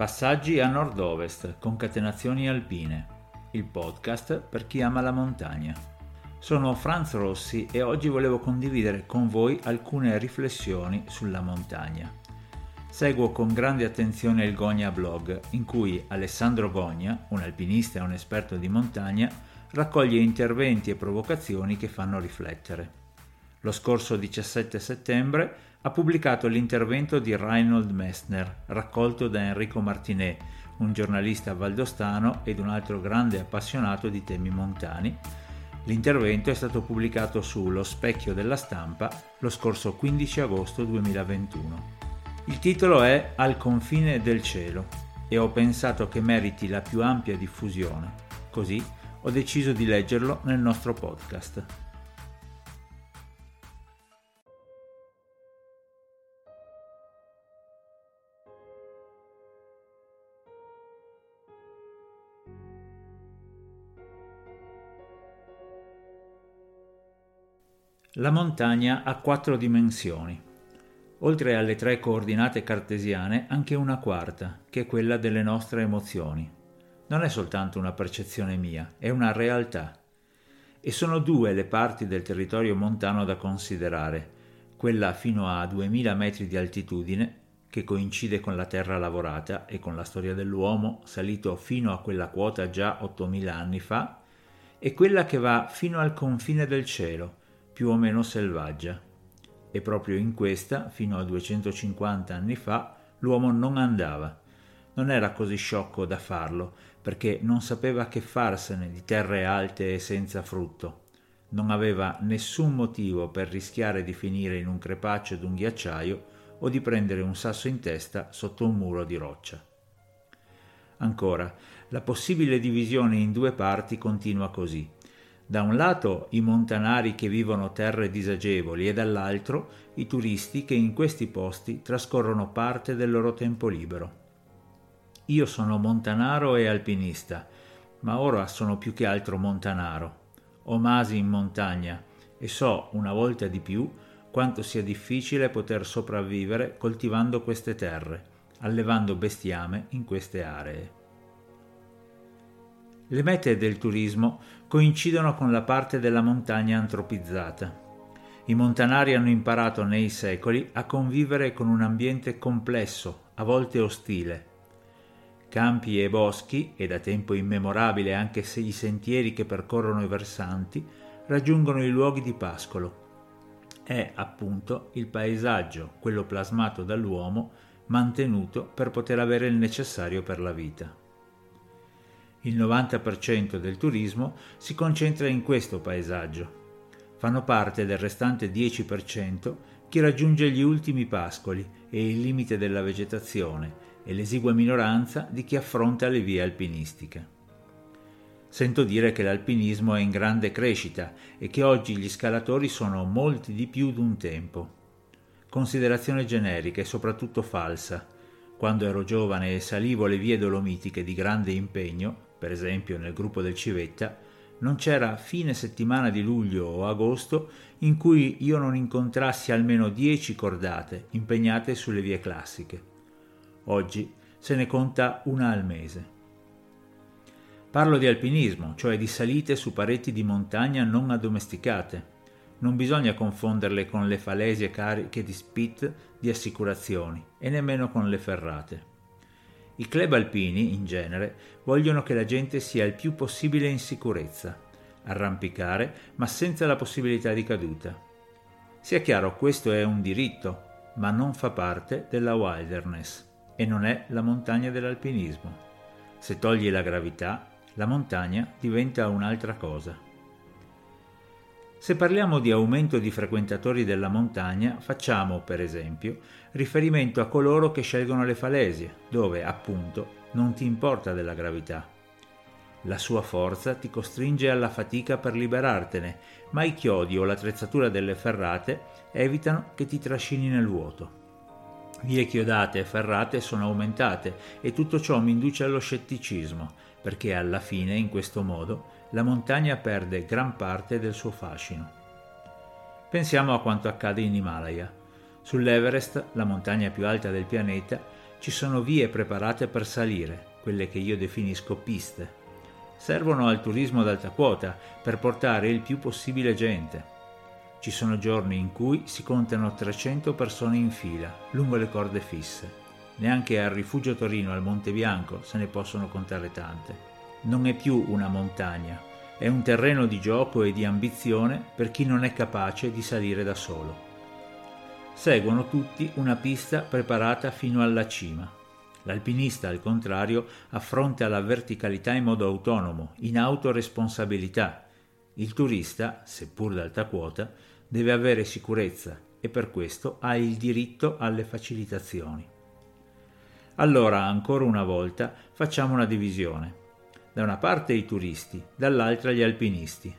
Passaggi a nord-ovest, concatenazioni alpine, il podcast per chi ama la montagna. Sono Franz Rossi e oggi volevo condividere con voi alcune riflessioni sulla montagna. Seguo con grande attenzione il Gogna Blog, in cui Alessandro Gogna, un alpinista e un esperto di montagna, raccoglie interventi e provocazioni che fanno riflettere. Lo scorso 17 settembre ha pubblicato l'intervento di Reinhold Messner, raccolto da Enrico Martinet, un giornalista valdostano ed un altro grande appassionato di temi montani. L'intervento è stato pubblicato su Lo specchio della stampa lo scorso 15 agosto 2021. Il titolo è Al confine del cielo e ho pensato che meriti la più ampia diffusione. Così ho deciso di leggerlo nel nostro podcast. La montagna ha quattro dimensioni. Oltre alle tre coordinate cartesiane, anche una quarta, che è quella delle nostre emozioni. Non è soltanto una percezione mia, è una realtà. E sono due le parti del territorio montano da considerare, quella fino a 2000 metri di altitudine, che coincide con la terra lavorata e con la storia dell'uomo salito fino a quella quota già 8000 anni fa, e quella che va fino al confine del cielo, più o meno selvaggia. E proprio in questa, fino a 250 anni fa, l'uomo non andava. Non era così sciocco da farlo, perché non sapeva che farsene di terre alte e senza frutto. Non aveva nessun motivo per rischiare di finire in un crepaccio d'un ghiacciaio o di prendere un sasso in testa sotto un muro di roccia. Ancora, la possibile divisione in due parti continua così. Da un lato i montanari che vivono terre disagevoli e dall'altro i turisti che in questi posti trascorrono parte del loro tempo libero. Io sono montanaro e alpinista, ma ora sono più che altro montanaro. Ho masi in montagna e so una volta di più quanto sia difficile poter sopravvivere coltivando queste terre, allevando bestiame in queste aree. Le mete del turismo coincidono con la parte della montagna antropizzata. I montanari hanno imparato nei secoli a convivere con un ambiente complesso, a volte ostile. Campi e boschi, e da tempo immemorabile anche se i sentieri che percorrono i versanti, raggiungono i luoghi di pascolo. È appunto il paesaggio, quello plasmato dall'uomo, mantenuto per poter avere il necessario per la vita. Il 90% del turismo si concentra in questo paesaggio. Fanno parte del restante 10% chi raggiunge gli ultimi pascoli e il limite della vegetazione e l'esigua minoranza di chi affronta le vie alpinistiche. Sento dire che l'alpinismo è in grande crescita e che oggi gli scalatori sono molti di più d'un tempo. Considerazione generica e soprattutto falsa. Quando ero giovane e salivo le vie dolomitiche di grande impegno, per esempio nel gruppo del Civetta, non c'era fine settimana di luglio o agosto in cui io non incontrassi almeno dieci cordate impegnate sulle vie classiche. Oggi se ne conta una al mese. Parlo di alpinismo, cioè di salite su pareti di montagna non addomesticate. Non bisogna confonderle con le falesie cariche di spit di assicurazioni e nemmeno con le ferrate. I club alpini, in genere, vogliono che la gente sia il più possibile in sicurezza, arrampicare, ma senza la possibilità di caduta. Sia chiaro, questo è un diritto, ma non fa parte della wilderness e non è la montagna dell'alpinismo. Se togli la gravità, la montagna diventa un'altra cosa. Se parliamo di aumento di frequentatori della montagna, facciamo, per esempio, riferimento a coloro che scelgono le falesie, dove, appunto, non ti importa della gravità. La sua forza ti costringe alla fatica per liberartene, ma i chiodi o l'attrezzatura delle ferrate evitano che ti trascini nel vuoto. Vie chiodate e ferrate sono aumentate e tutto ciò mi induce allo scetticismo, perché alla fine, in questo modo, la montagna perde gran parte del suo fascino. Pensiamo a quanto accade in Himalaya. Sull'Everest, la montagna più alta del pianeta, ci sono vie preparate per salire, quelle che io definisco piste. Servono al turismo ad alta quota per portare il più possibile gente. Ci sono giorni in cui si contano 300 persone in fila, lungo le corde fisse. Neanche al rifugio Torino al Monte Bianco se ne possono contare tante. Non è più una montagna, è un terreno di gioco e di ambizione per chi non è capace di salire da solo. Seguono tutti una pista preparata fino alla cima. L'alpinista, al contrario, affronta la verticalità in modo autonomo, in autoresponsabilità. Il turista, seppur d'alta quota, deve avere sicurezza e per questo ha il diritto alle facilitazioni. Allora, ancora una volta, facciamo una divisione da una parte i turisti, dall'altra gli alpinisti.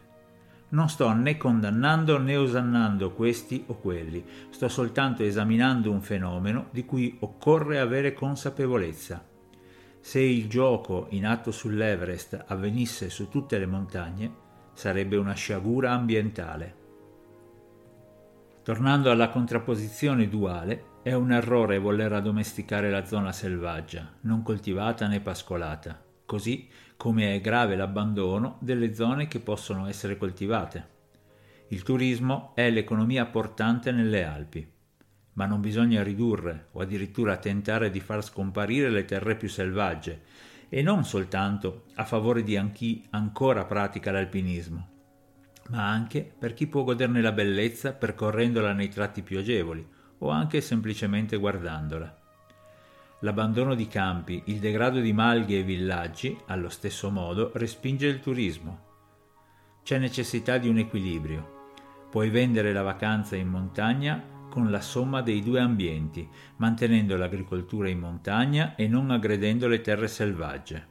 Non sto né condannando né osannando questi o quelli, sto soltanto esaminando un fenomeno di cui occorre avere consapevolezza. Se il gioco in atto sull'Everest avvenisse su tutte le montagne, sarebbe una sciagura ambientale. Tornando alla contrapposizione duale, è un errore voler addomesticare la zona selvaggia, non coltivata né pascolata, così come è grave l'abbandono delle zone che possono essere coltivate. Il turismo è l'economia portante nelle Alpi, ma non bisogna ridurre o addirittura tentare di far scomparire le terre più selvagge, e non soltanto a favore di chi ancora pratica l'alpinismo, ma anche per chi può goderne la bellezza percorrendola nei tratti più agevoli o anche semplicemente guardandola. L'abbandono di campi, il degrado di malghe e villaggi, allo stesso modo, respinge il turismo. C'è necessità di un equilibrio. Puoi vendere la vacanza in montagna con la somma dei due ambienti, mantenendo l'agricoltura in montagna e non aggredendo le terre selvagge.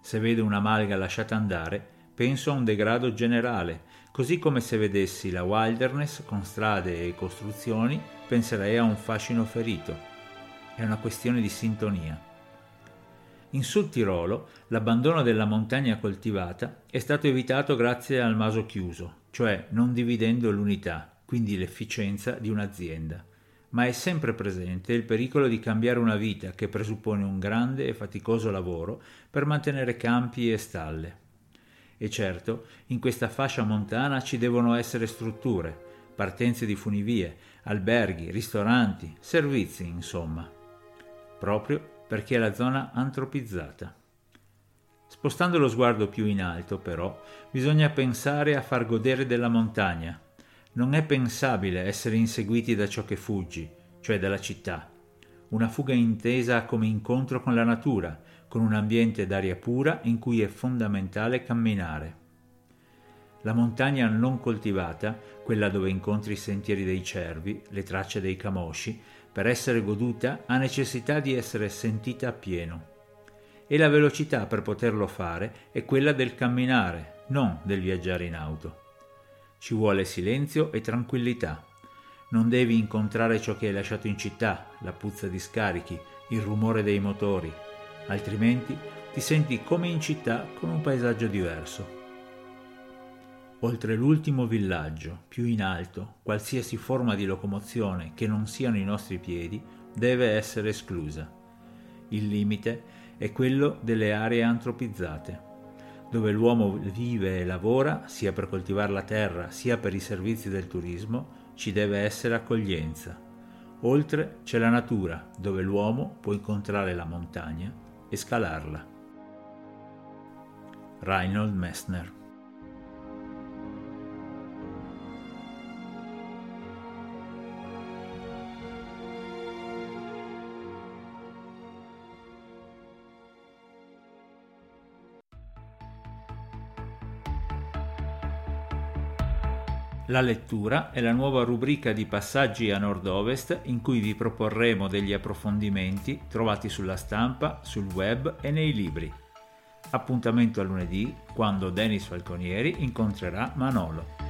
Se vedo una malga lasciata andare, penso a un degrado generale, così come se vedessi la wilderness con strade e costruzioni, penserei a un fascino ferito è una questione di sintonia. In Sud Tirolo l'abbandono della montagna coltivata è stato evitato grazie al maso chiuso, cioè non dividendo l'unità, quindi l'efficienza di un'azienda, ma è sempre presente il pericolo di cambiare una vita che presuppone un grande e faticoso lavoro per mantenere campi e stalle. E certo, in questa fascia montana ci devono essere strutture, partenze di funivie, alberghi, ristoranti, servizi, insomma proprio perché è la zona antropizzata. Spostando lo sguardo più in alto, però, bisogna pensare a far godere della montagna. Non è pensabile essere inseguiti da ciò che fuggi, cioè dalla città. Una fuga intesa come incontro con la natura, con un ambiente d'aria pura in cui è fondamentale camminare. La montagna non coltivata, quella dove incontri i sentieri dei cervi, le tracce dei camosci, per essere goduta ha necessità di essere sentita appieno. E la velocità per poterlo fare è quella del camminare, non del viaggiare in auto. Ci vuole silenzio e tranquillità. Non devi incontrare ciò che hai lasciato in città, la puzza di scarichi, il rumore dei motori, altrimenti ti senti come in città con un paesaggio diverso. Oltre l'ultimo villaggio, più in alto, qualsiasi forma di locomozione che non siano i nostri piedi deve essere esclusa. Il limite è quello delle aree antropizzate, dove l'uomo vive e lavora, sia per coltivare la terra sia per i servizi del turismo, ci deve essere accoglienza. Oltre c'è la natura, dove l'uomo può incontrare la montagna e scalarla. Reinhold Messner La lettura è la nuova rubrica di Passaggi a Nord-Ovest in cui vi proporremo degli approfondimenti trovati sulla stampa, sul web e nei libri. Appuntamento a lunedì quando Denis Falconieri incontrerà Manolo.